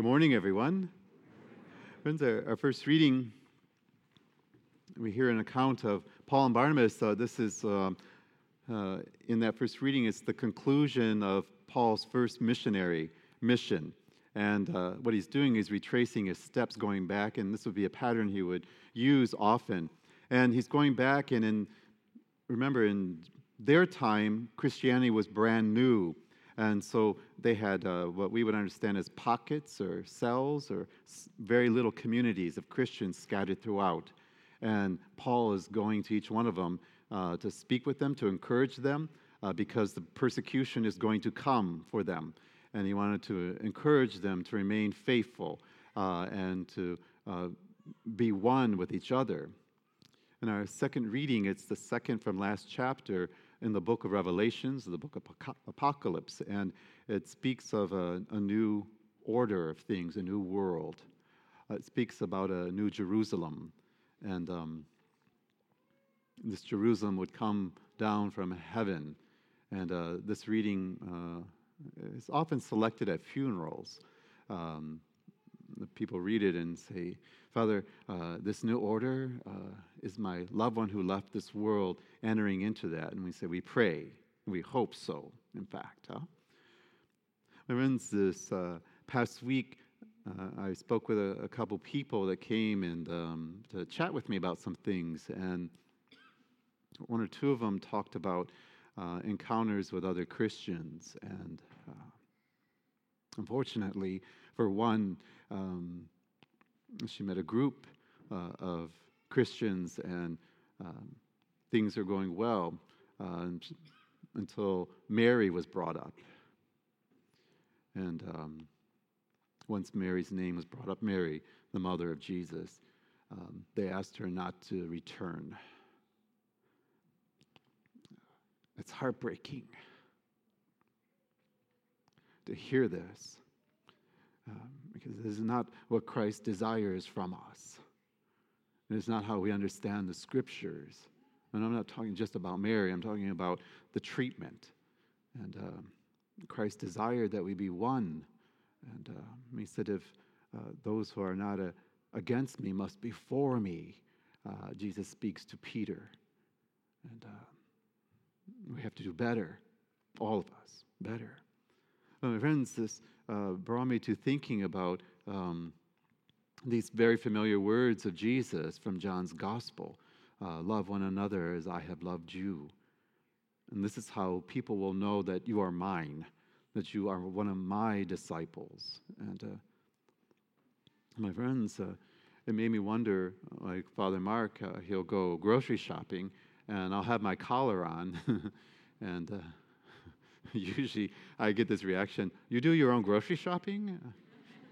Good morning, everyone. Friends, our, our, first reading, we hear an account of Paul and Barnabas. Uh, this is, uh, uh, in that first reading, it's the conclusion of Paul's first missionary mission. And uh, what he's doing is retracing his steps going back, and this would be a pattern he would use often. And he's going back, and in, remember, in their time, Christianity was brand new. And so they had uh, what we would understand as pockets or cells or very little communities of Christians scattered throughout. And Paul is going to each one of them uh, to speak with them, to encourage them, uh, because the persecution is going to come for them. And he wanted to encourage them to remain faithful uh, and to uh, be one with each other. In our second reading, it's the second from last chapter in the book of Revelations, the book of Apocalypse, and it speaks of a, a new order of things, a new world. Uh, it speaks about a new Jerusalem, and um, this Jerusalem would come down from heaven. And uh, this reading uh, is often selected at funerals. Um, people read it and say, Father, uh, this new order uh, is my loved one who left this world entering into that. And we say, we pray, we hope so, in fact. Huh? My friends, this uh, past week, uh, I spoke with a, a, couple people that came and um, to chat with me about some things. And one or two of them talked about uh, encounters with other Christians. And uh, unfortunately, for one, um, she met a group uh, of Christians, and um, things are going well uh, until Mary was brought up. And um, once Mary's name was brought up, Mary, the mother of Jesus, um, they asked her not to return. It's heartbreaking to hear this um, because this is not what Christ desires from us. And It is not how we understand the scriptures. And I'm not talking just about Mary, I'm talking about the treatment. And uh, Christ desired that we be one. And uh, he said, if uh, those who are not uh, against me must be for me, uh, Jesus speaks to Peter. And uh, we have to do better, all of us, better. Well, my friends, this uh, brought me to thinking about um, these very familiar words of Jesus from John's Gospel uh, love one another as I have loved you. And this is how people will know that you are mine, that you are one of my disciples. And uh, my friends, uh, it made me wonder like Father Mark, uh, he'll go grocery shopping, and I'll have my collar on. and uh, usually I get this reaction You do your own grocery shopping?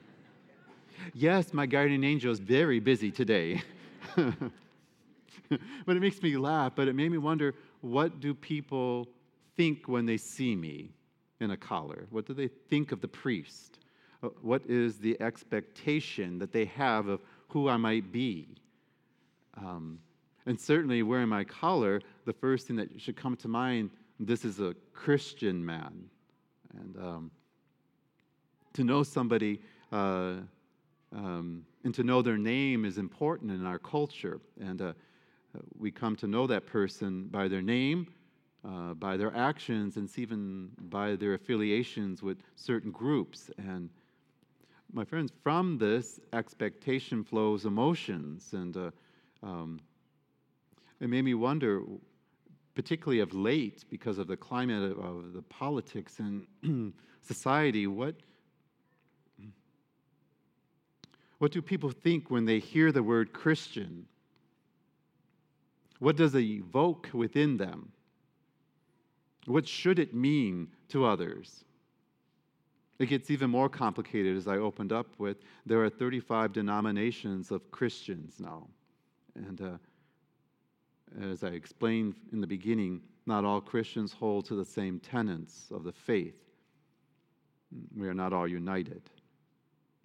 yes, my guardian angel is very busy today. but it makes me laugh, but it made me wonder what do people think when they see me in a collar? What do they think of the priest? Uh, what is the expectation that they have of who I might be? Um, and certainly, wearing my collar, the first thing that should come to mind this is a Christian man. And um, to know somebody uh, um, and to know their name is important in our culture. And uh, we come to know that person by their name, uh, by their actions, and even by their affiliations with certain groups. And my friends, from this expectation flows emotions. And uh, um, it made me wonder particularly of late, because of the climate of, of the politics and society, what, what do people think when they hear the word Christian? What does it evoke within them? What should it mean to others? It gets even more complicated as I opened up with there are 35 denominations of Christians now. And uh, as I explained in the beginning, not all Christians hold to the same tenets of the faith. We are not all united.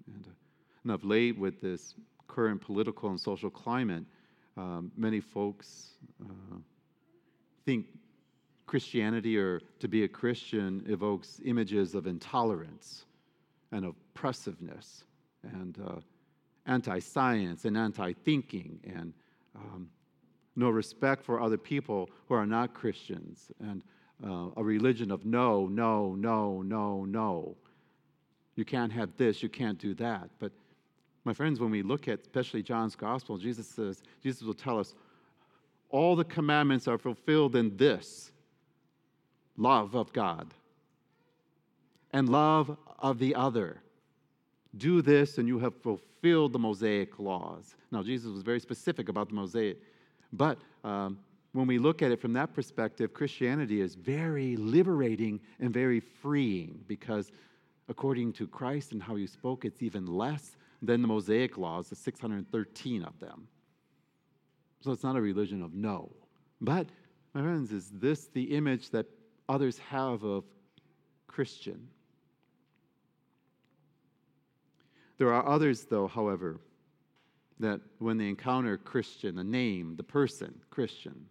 And, uh, and of late, with this current political and social climate, um, many folks uh, think Christianity or to be a Christian evokes images of intolerance and oppressiveness and uh, anti science and anti thinking and um, no respect for other people who are not Christians and uh, a religion of no, no, no, no, no. You can't have this, you can't do that. But my friends, when we look at especially John's gospel, Jesus says, Jesus will tell us, all the commandments are fulfilled in this love of God and love of the other. Do this, and you have fulfilled the Mosaic laws. Now, Jesus was very specific about the Mosaic, but um, when we look at it from that perspective, Christianity is very liberating and very freeing because, according to Christ and how he spoke, it's even less than the Mosaic laws, the 613 of them. So it's not a religion of no. But, my friends, is this the image that others have of Christian? There are others, though, however, that when they encounter Christian, the name, the person, Christian,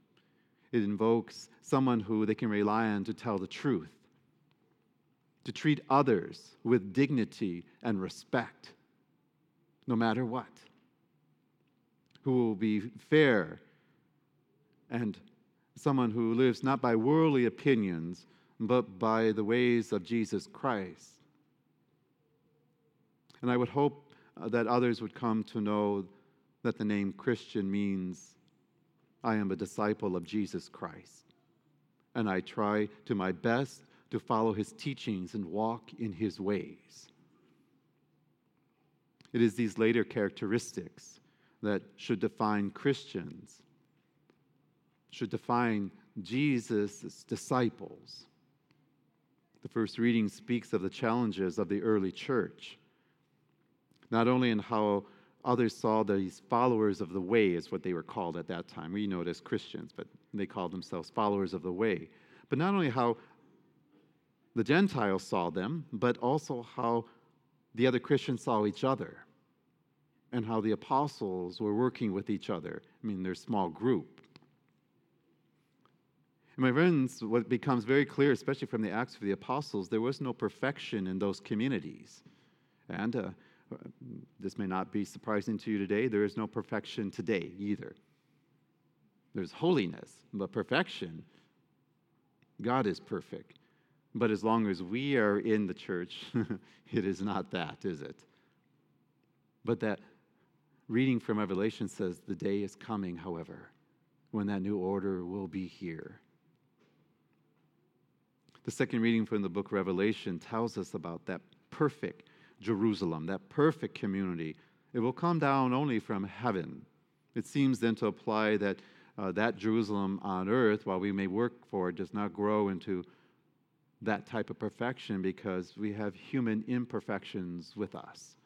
it invokes someone who they can rely on to tell the truth, to treat others with dignity and respect, no matter what, who will be fair and someone who lives not by worldly opinions, but by the ways of Jesus Christ. And I would hope uh, that others would come to know that the name Christian means I am a disciple of Jesus Christ. And I try to my best to follow his teachings and walk in his ways. It is these later characteristics that should define Christians, should define Jesus' disciples. The first reading speaks of the challenges of the early church not only in how others saw these followers of the way, is what they were called at that time. We know it as Christians, but they called themselves followers of the way. But not only how the Gentiles saw them, but also how the other Christians saw each other and how the apostles were working with each other. I mean, their small group. And my friends, what becomes very clear, especially from the Acts of the Apostles, there was no perfection in those communities. And uh, this may not be surprising to you today. There is no perfection today either. There's holiness, but perfection, God is perfect. But as long as we are in the church, it is not that, is it? But that reading from Revelation says the day is coming, however, when that new order will be here. The second reading from the book Revelation tells us about that perfect Jerusalem, that perfect community. It will come down only from heaven. It seems then to apply that uh, that Jerusalem on earth, while we may work for it, does not grow into that type of perfection because we have human imperfections with us.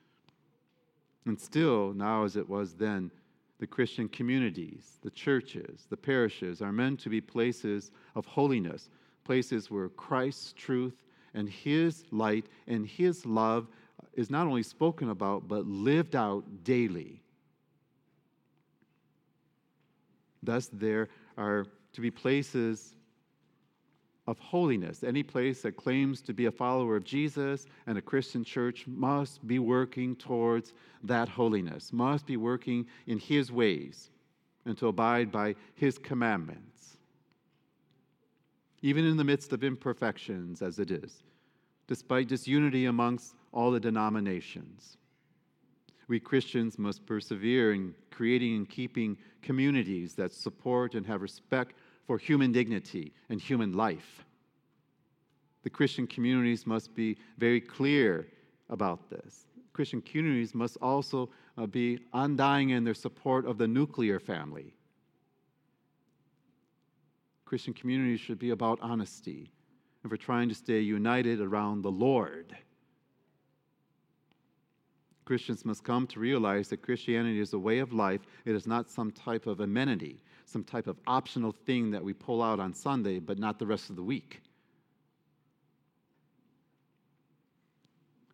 And still, now as it was then, the Christian communities, the churches, the parishes are meant to be places of holiness, places where Christ's truth and His light and His love is not only spoken about, but lived out daily. Thus, there are to be places of holiness. Any place that claims to be a follower of Jesus and a Christian church must be working towards that holiness, must be working in His ways and to abide by His commandments. Even in the midst of imperfections, as it is, despite disunity amongst all the denominations. We Christians must persevere in creating and keeping communities that support and have respect for human dignity and human life. The Christian communities must be very clear about this. Christian communities must also uh, be undying in their support of the nuclear family. Christian communities should be about honesty and for trying to stay united around the Lord. Christians must come to realize that Christianity is a way of life. It is not some type of amenity, some type of optional thing that we pull out on Sunday, but not the rest of the week.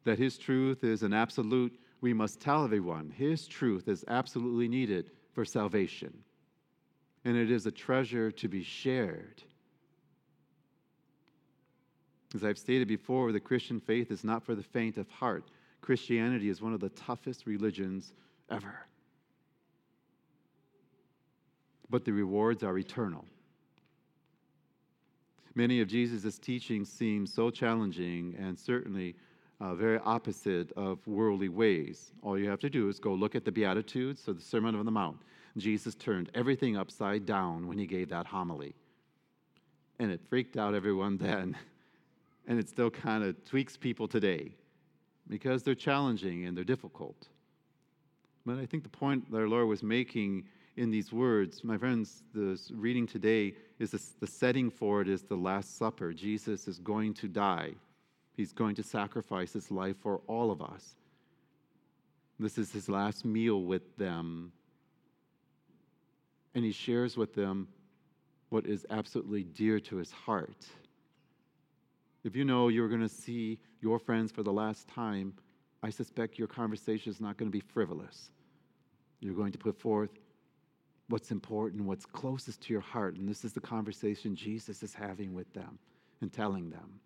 That His truth is an absolute, we must tell everyone. His truth is absolutely needed for salvation. And it is a treasure to be shared. As I've stated before, the Christian faith is not for the faint of heart. Christianity is one of the toughest religions ever. But the rewards are eternal. Many of Jesus' teachings seem so challenging and certainly uh, very opposite of worldly ways. All you have to do is go look at the Beatitudes or the Sermon on the Mount. Jesus turned everything upside down when he gave that homily. And it freaked out everyone then. And it still kind of tweaks people today because they're challenging and they're difficult. But I think the point that our Lord was making in these words, my friends, the reading today is this, the setting for it is the Last Supper. Jesus is going to die. He's going to sacrifice his life for all of us. This is his last meal with them. And he shares with them what is absolutely dear to his heart. If you know you're going to see your friends for the last time, I suspect your conversation is not going to be frivolous. You're going to put forth what's important, what's closest to your heart. And this is the conversation Jesus is having with them and telling them.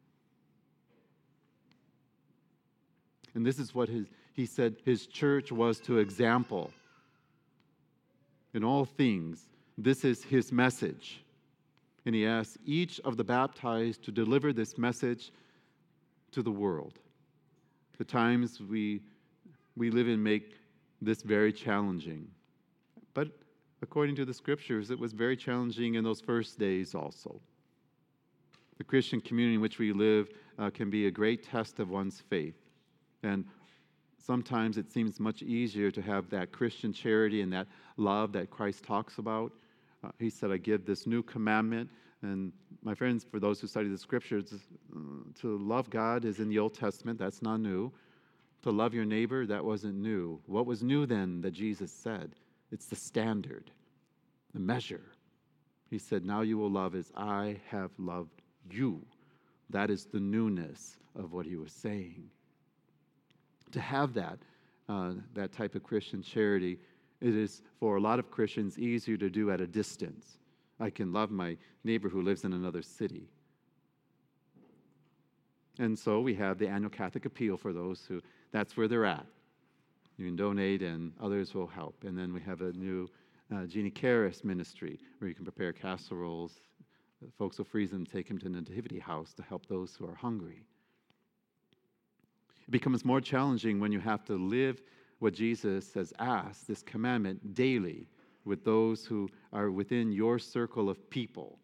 And this is what his, he said his church was to example. In all things, this is his message. And he asks each of the baptized to deliver this message to the world. The times we, we live in make this very challenging. But according to the scriptures, it was very challenging in those first days also. The Christian community in which we live uh, can be a great test of one's faith. And sometimes it seems much easier to have that Christian charity and that love that Christ talks about. Uh, he said, I give this new commandment. And my friends, for those who study the scriptures, uh, to love God is in the Old Testament, that's not new. To love your neighbor, that wasn't new. What was new then that Jesus said? It's the standard, the measure. He said, Now you will love as I have loved you. That is the newness of what he was saying to have that, uh, that type of Christian charity, it is for a lot of Christians easier to do at a distance. I can love my neighbor who lives in another city. And so we have the annual Catholic appeal for those who, that's where they're at. You can donate and others will help. And then we have a new uh, Jeannie Caris ministry where you can prepare casseroles. Folks will freeze them, take them to the Nativity House to help those who are hungry. It becomes more challenging when you have to live what Jesus has asked, this commandment, daily with those who are within your circle of people,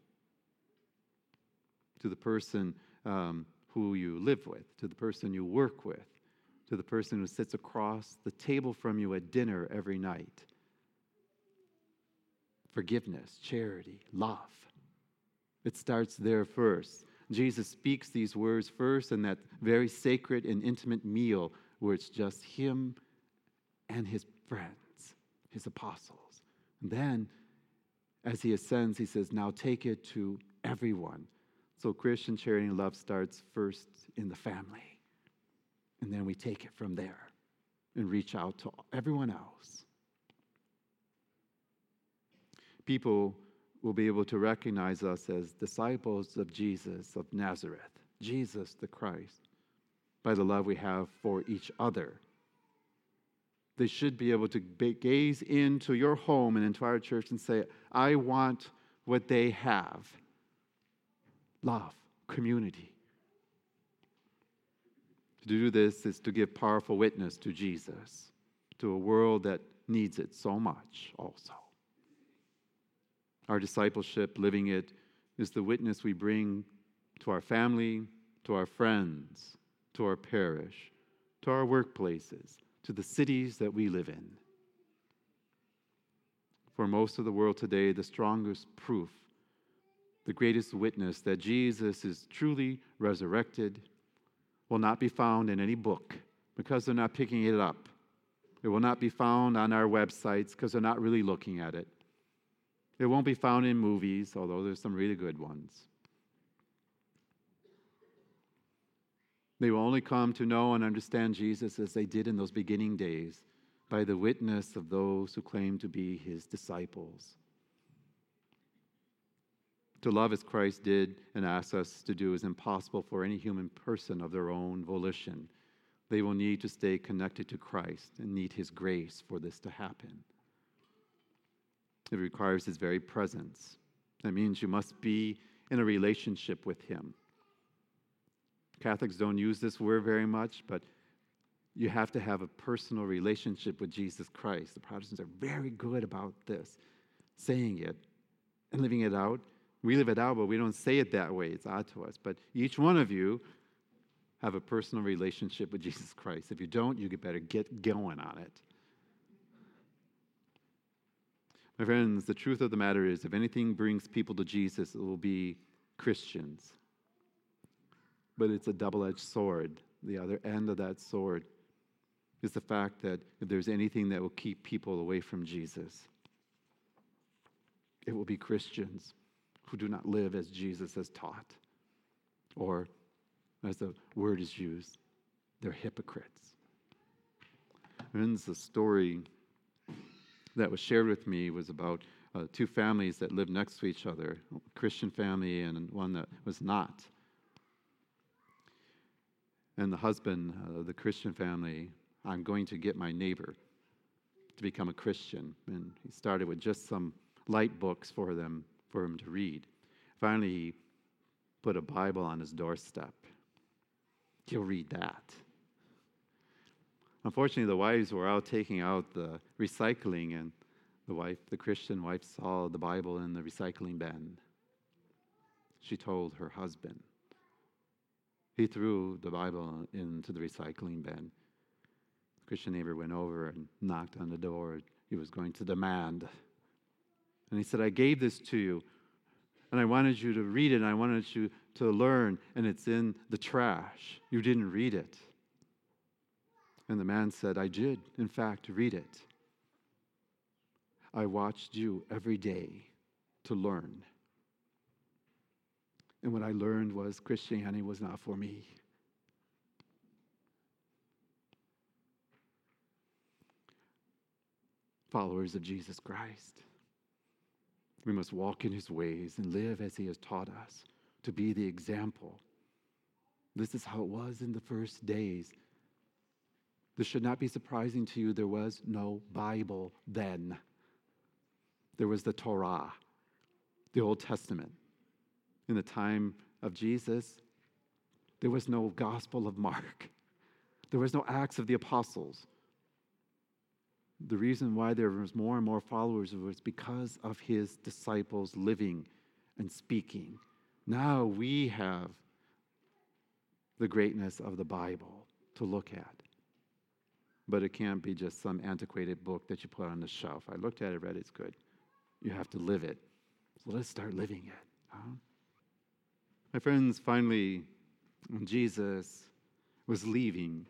to the person um, who you live with, to the person you work with, to the person who sits across the table from you at dinner every night. Forgiveness, charity, love. It starts there first. Jesus speaks these words first in that very sacred and intimate meal where it's just him and his friends, his apostles. And then, as he ascends, he says, Now take it to everyone. So Christian charity and love starts first in the family. And then we take it from there and reach out to everyone else. People will be able to recognize us as disciples of Jesus of Nazareth, Jesus the Christ, by the love we have for each other. They should be able to gaze into your home and into our church and say, I want what they have love, community. To do this is to give powerful witness to Jesus, to a world that needs it so much also. Our discipleship, living it, is the witness we bring to our family, to our friends, to our parish, to our workplaces, to the cities that we live in. For most of the world today, the strongest proof, the greatest witness that Jesus is truly resurrected will not be found in any book because they're not picking it up. It will not be found on our websites because they're not really looking at it. It won't be found in movies, although there's some really good ones. They will only come to know and understand Jesus as they did in those beginning days by the witness of those who claim to be his disciples. To love as Christ did and asked us to do is impossible for any human person of their own volition. they will need to stay connected to Christ and need His grace for this to happen. It requires His very presence. That means you must be in a relationship with Him. Catholics don't use this word very much, but you have to have a personal relationship with Jesus Christ. The Protestants are very good about this, saying it and living it out. We live it out, but we don't say it that way. It's odd to us. But each one of you have a personal relationship with Jesus Christ. If you don't, you better get going on it. My friends, the truth of the matter is if anything brings people to Jesus, it will be Christians. But it's a double edged sword. The other end of that sword is the fact that if there's anything that will keep people away from Jesus, it will be Christians who do not live as Jesus has taught, or as the word is used, they're hypocrites. And the story that was shared with me was about uh, two families that lived next to each other a Christian family and one that was not. And the husband of the Christian family I'm going to get my neighbor to become a Christian. And he started with just some light books for them for him to read. Finally, he put a Bible on his doorstep. He'll read that. Unfortunately, the wives were out taking out the recycling, and the wife, the Christian wife, saw the Bible in the recycling bin. She told her husband. He threw the Bible into the recycling bin. The Christian neighbor went over and knocked on the door. He was going to demand. And he said, I gave this to you, and I wanted you to read it, and I wanted you to learn, and it's in the trash. You didn't read it. And the man said, I did, in fact, read it. I watched you every day to learn. And what I learned was Christianity was not for me. followers of Jesus Christ. We must walk in his ways and live as he has taught us to be the example. This is how it was in the first days. This should not be surprising to you. There was no Bible then. There was the Torah, the Old Testament. In the time of Jesus, there was no Gospel of Mark, there was no Acts of the Apostles the reason why there was more and more followers was because of his disciples living and speaking. Now we have the greatness of the Bible to look at. But it can't be just some antiquated book that you put on the shelf. I looked at it, read it, it's good. You have to live it. So let's start living it. Huh? My friends, finally, when Jesus was leaving,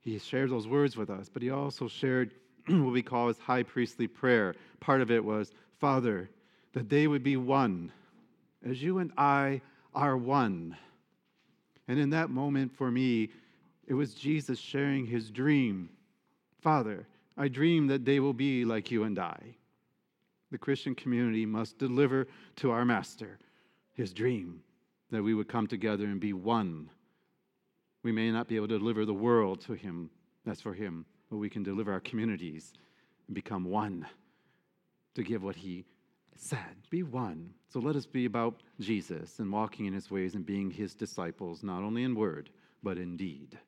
he shared those words with us, but he also shared what we call his high priestly prayer. Part of it was, Father, that they would be one, as you and I are one. And in that moment for me, it was Jesus sharing his dream. Father, I dream that they will be like you and I. The Christian community must deliver to our Master his dream that we would come together and be one we may not be able to deliver the world to Him, that's for Him, but we can deliver our communities and become one to give what He said. Be one. So let us be about Jesus and walking in His ways and being His disciples, not only in word, but in deed.